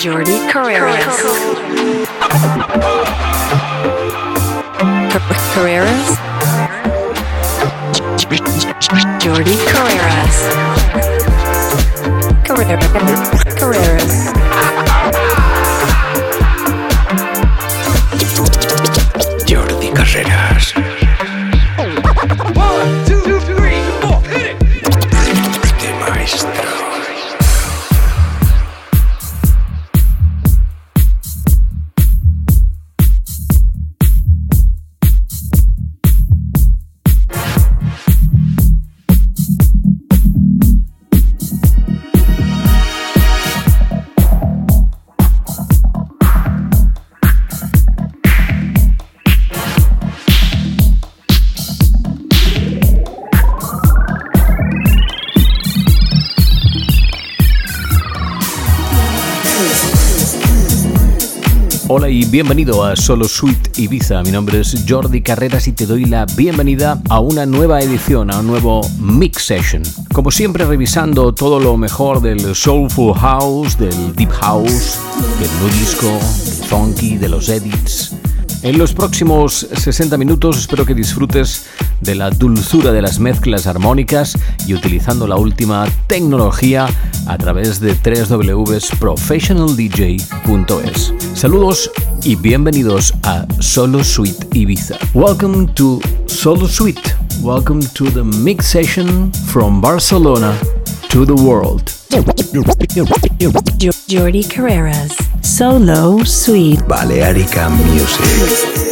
Jordi Carreras. Carreras. Jordi Carreras. Carreras. Bienvenido a Solo Suite Ibiza. Mi nombre es Jordi Carreras y te doy la bienvenida a una nueva edición, a un nuevo Mix Session. Como siempre revisando todo lo mejor del Soulful House, del Deep House, del Nu Disco, del Funky, de los Edits. En los próximos 60 minutos espero que disfrutes de la dulzura de las mezclas armónicas y utilizando la última tecnología a través de www.professionaldj.es. Saludos y bienvenidos a Solo Suite Ibiza. Welcome to Solo Suite. Welcome to the mix session from Barcelona to the world. Jordi Carreras. Solo Suite. Balearica Music.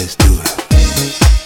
Let's do it.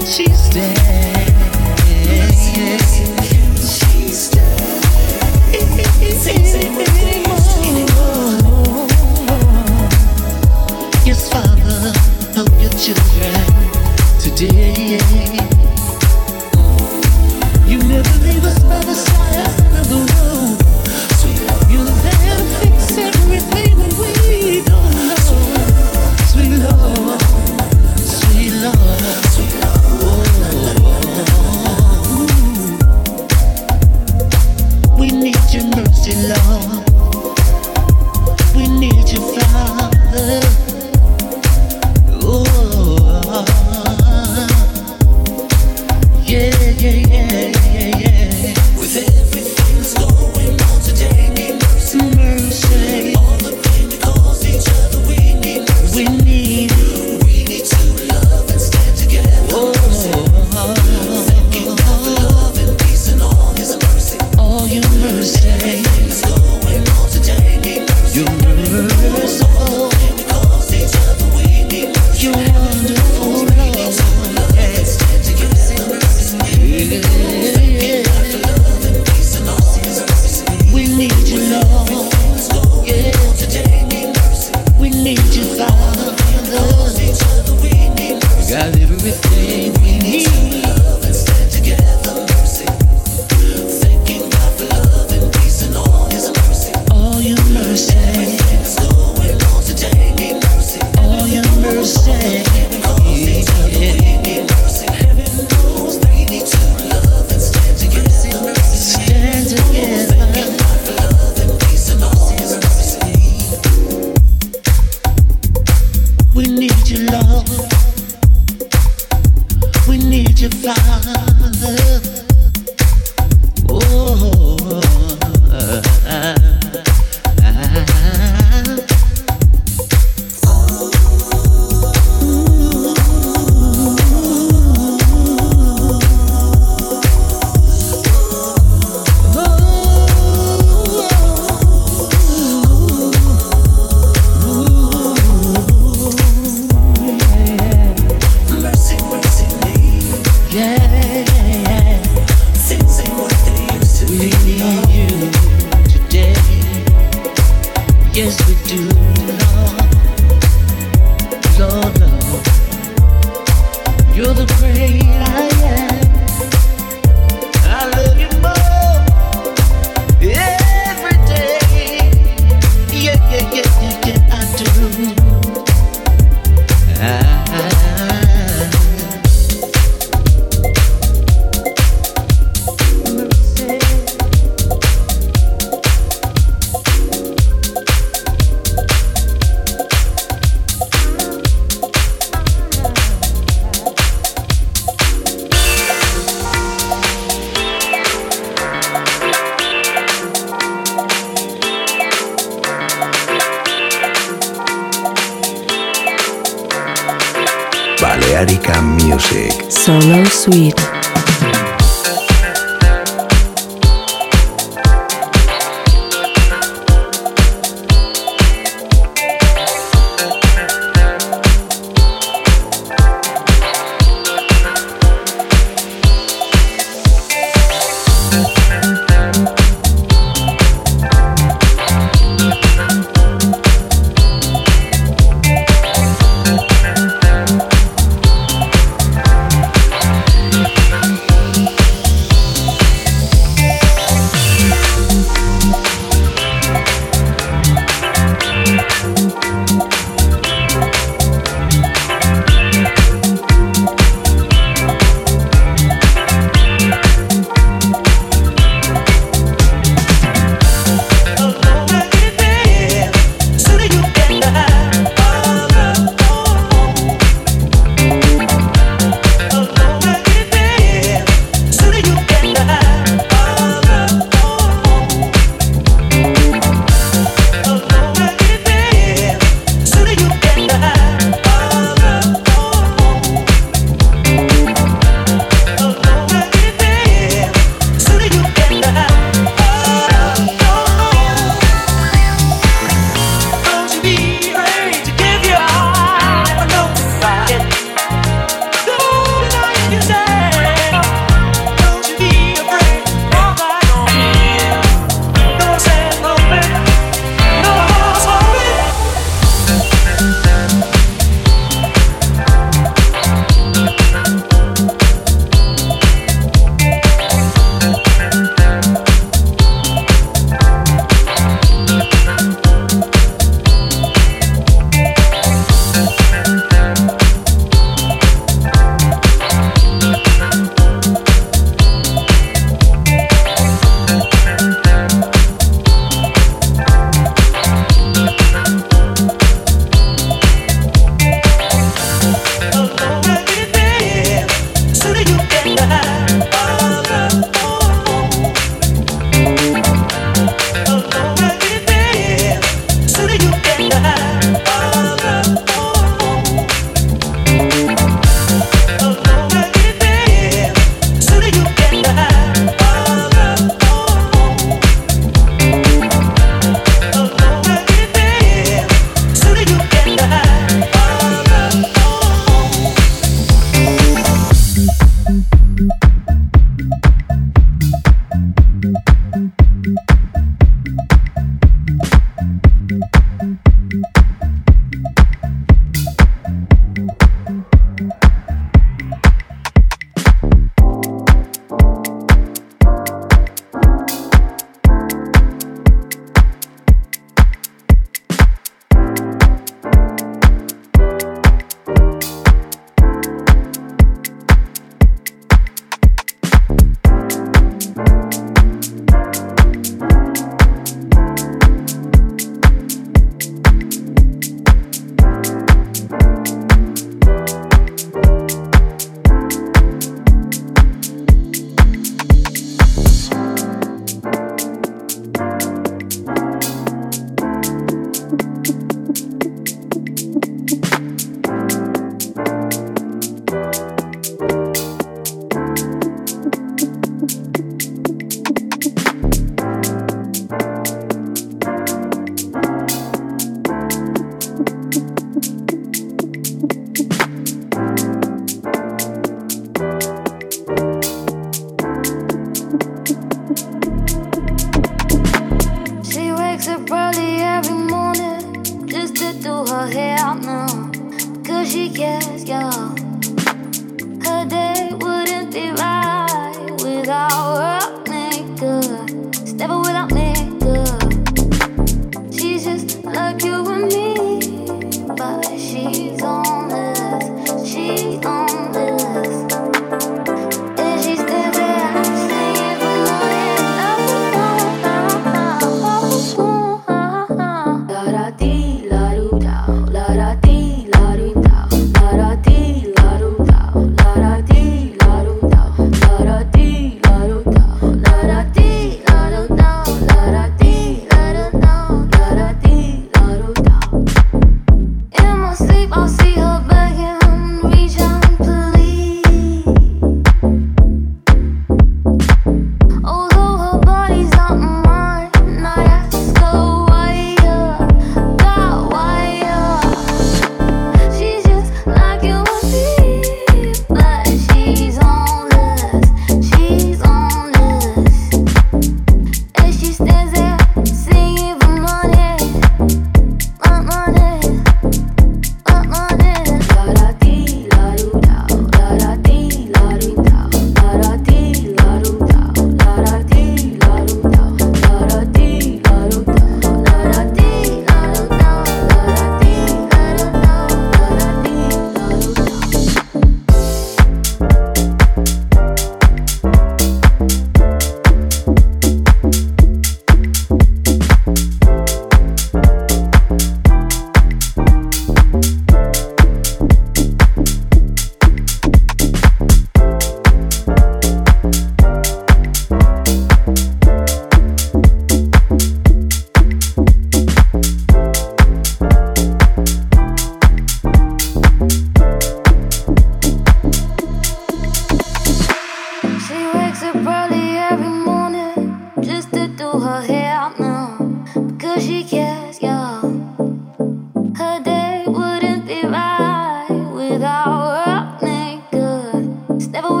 never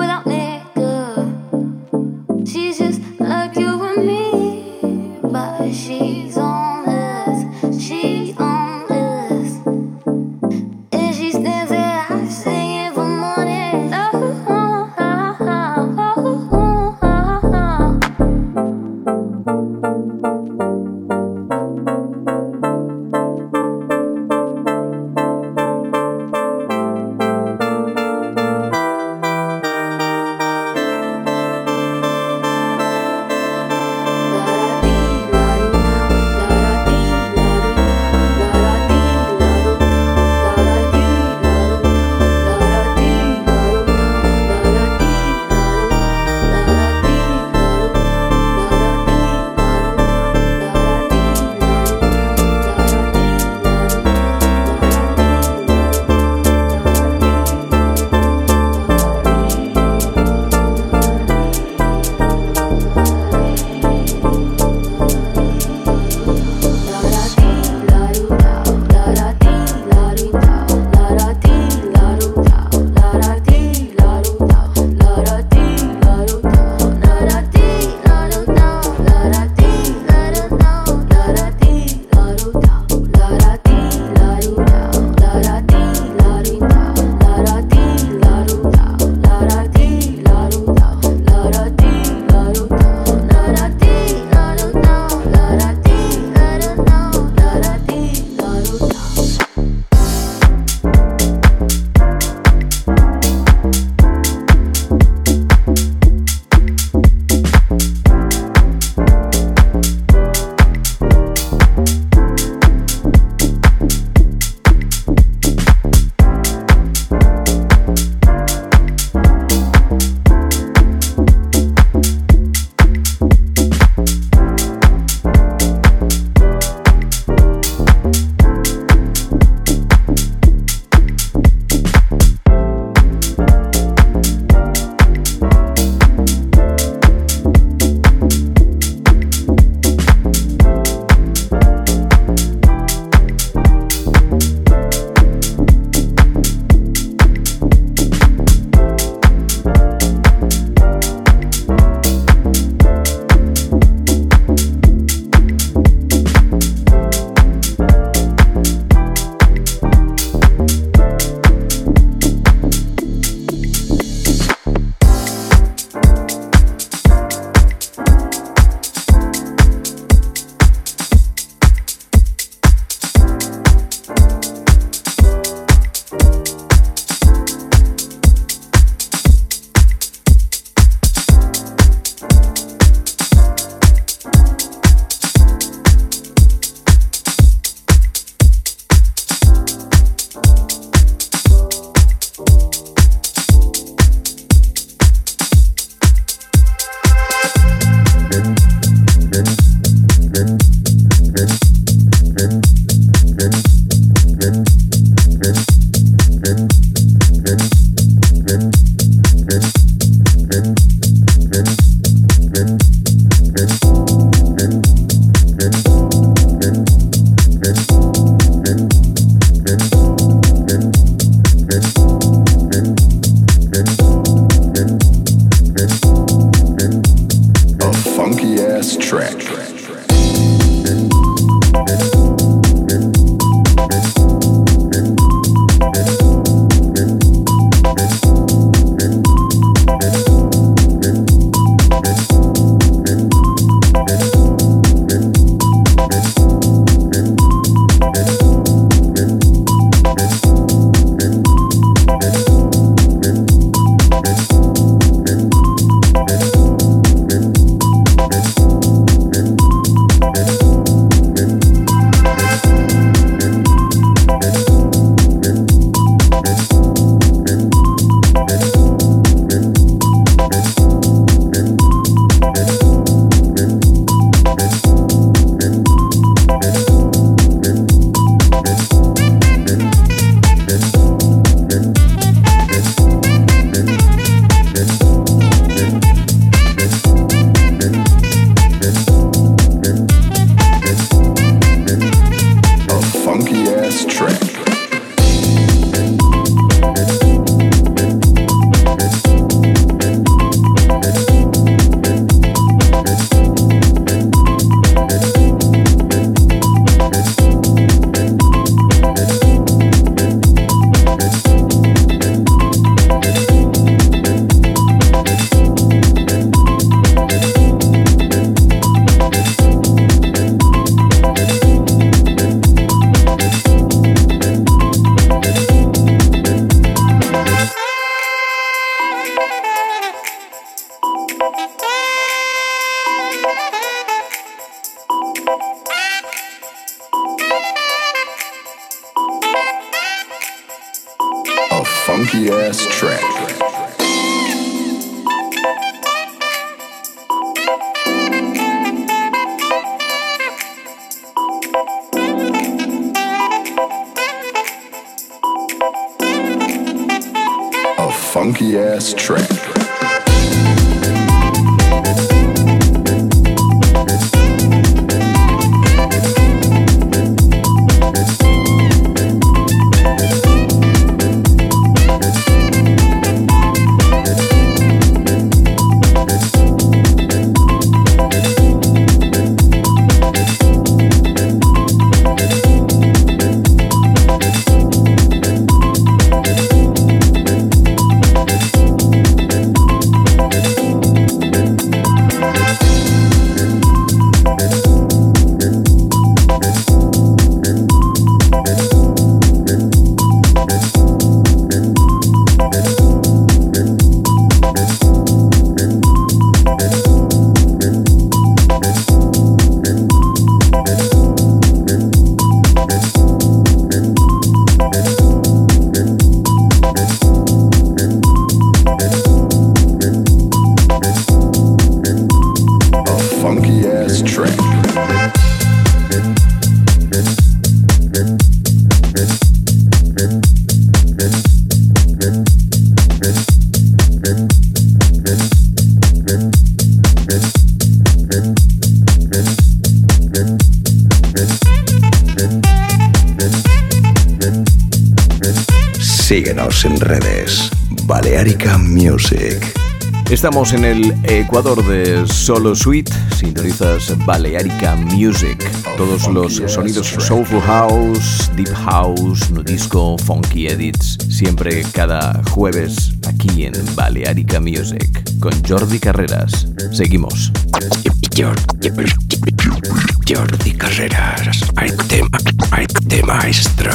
Best track. funky ass track. A funky ass track. Estamos en el Ecuador de Solo Suite. Sintonizas Balearica Music. Todos los sonidos Soulful House, Deep House, Nudisco, Funky Edits. Siempre cada jueves aquí en Balearica Music. Con Jordi Carreras. Seguimos. Jordi Carreras. Tema maestro.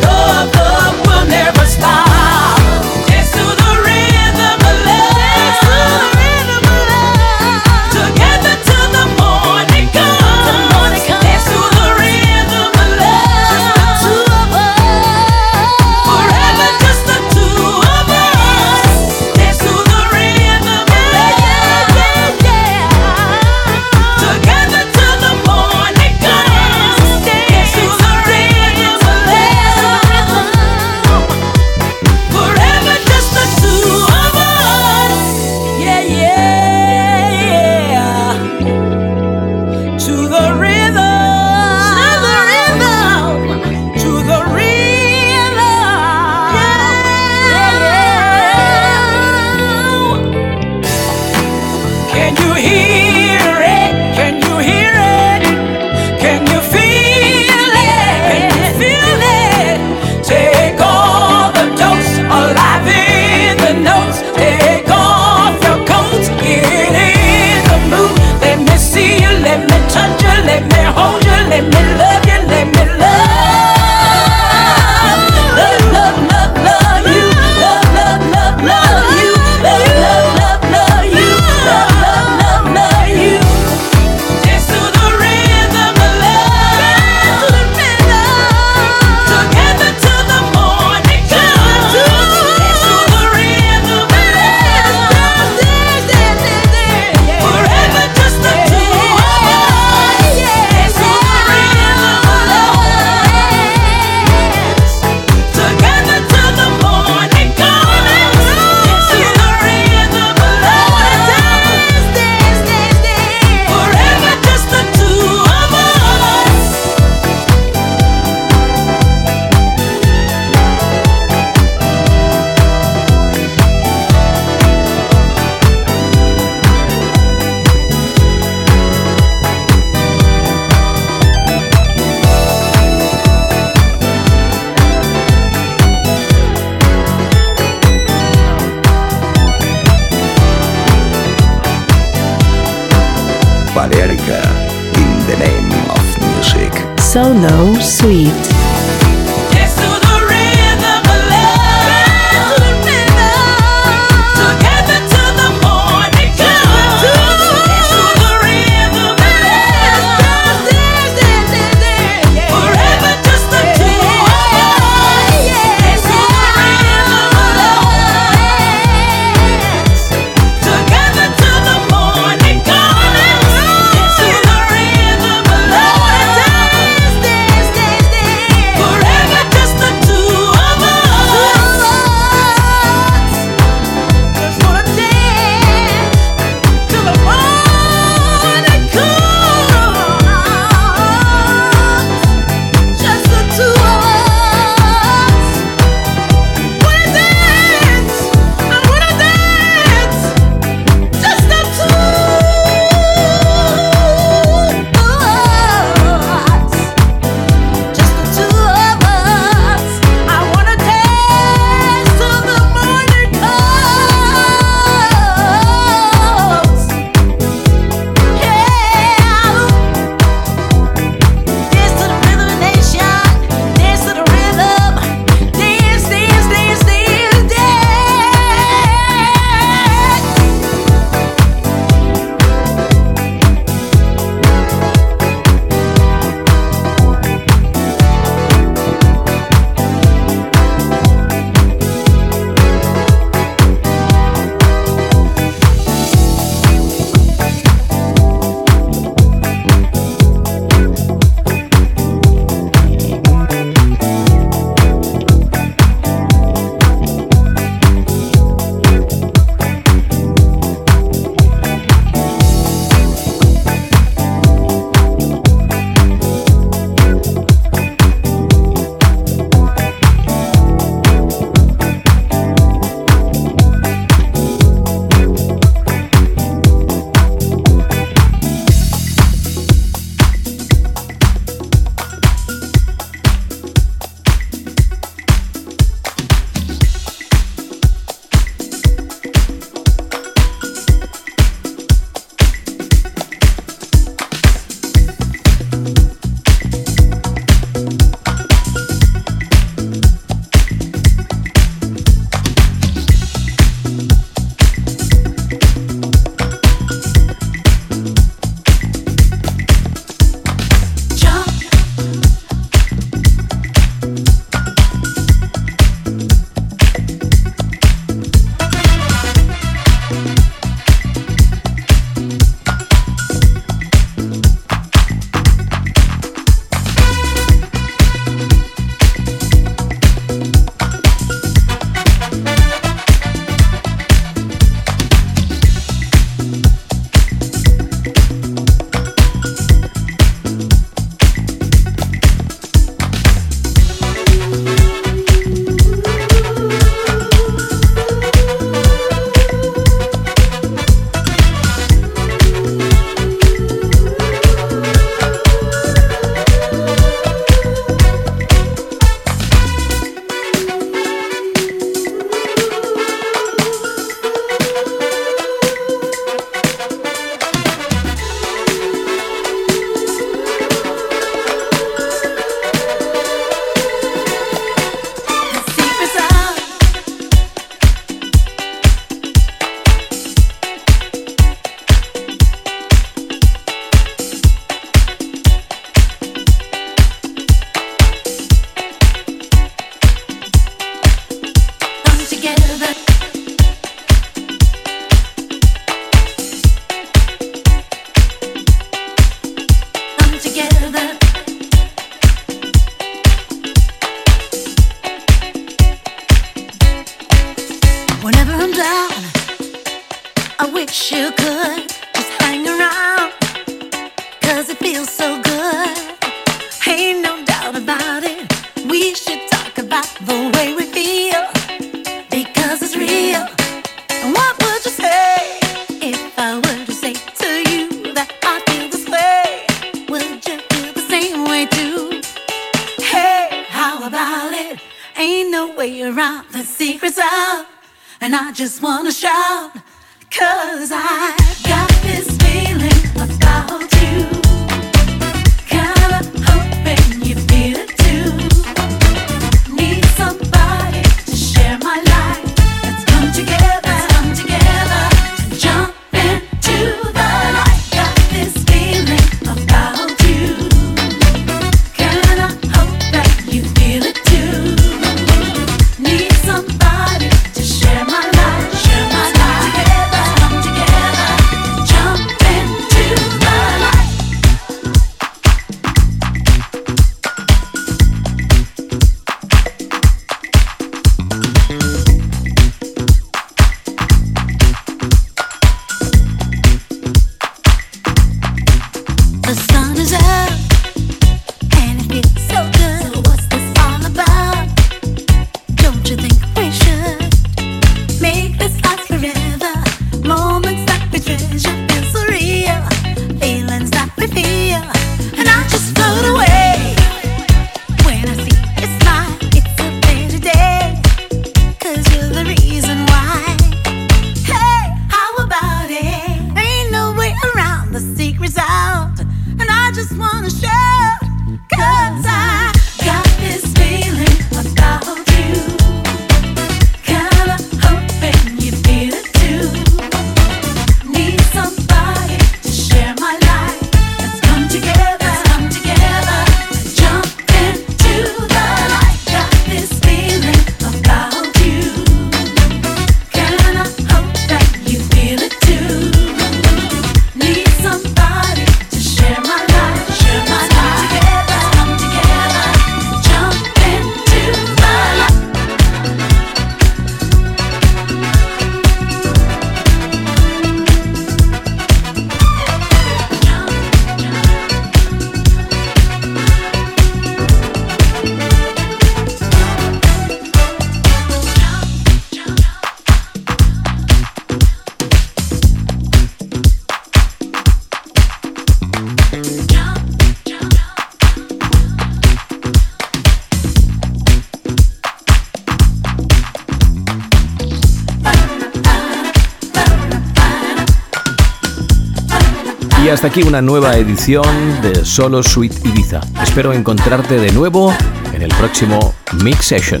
Hasta aquí una nueva edición de Solo Sweet Ibiza. Espero encontrarte de nuevo en el próximo Mix Session.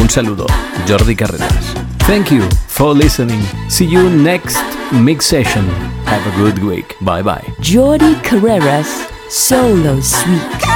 Un saludo, Jordi Carreras. Thank you for listening. See you next Mix Session. Have a good week. Bye bye. Jordi Carreras, Solo Sweet.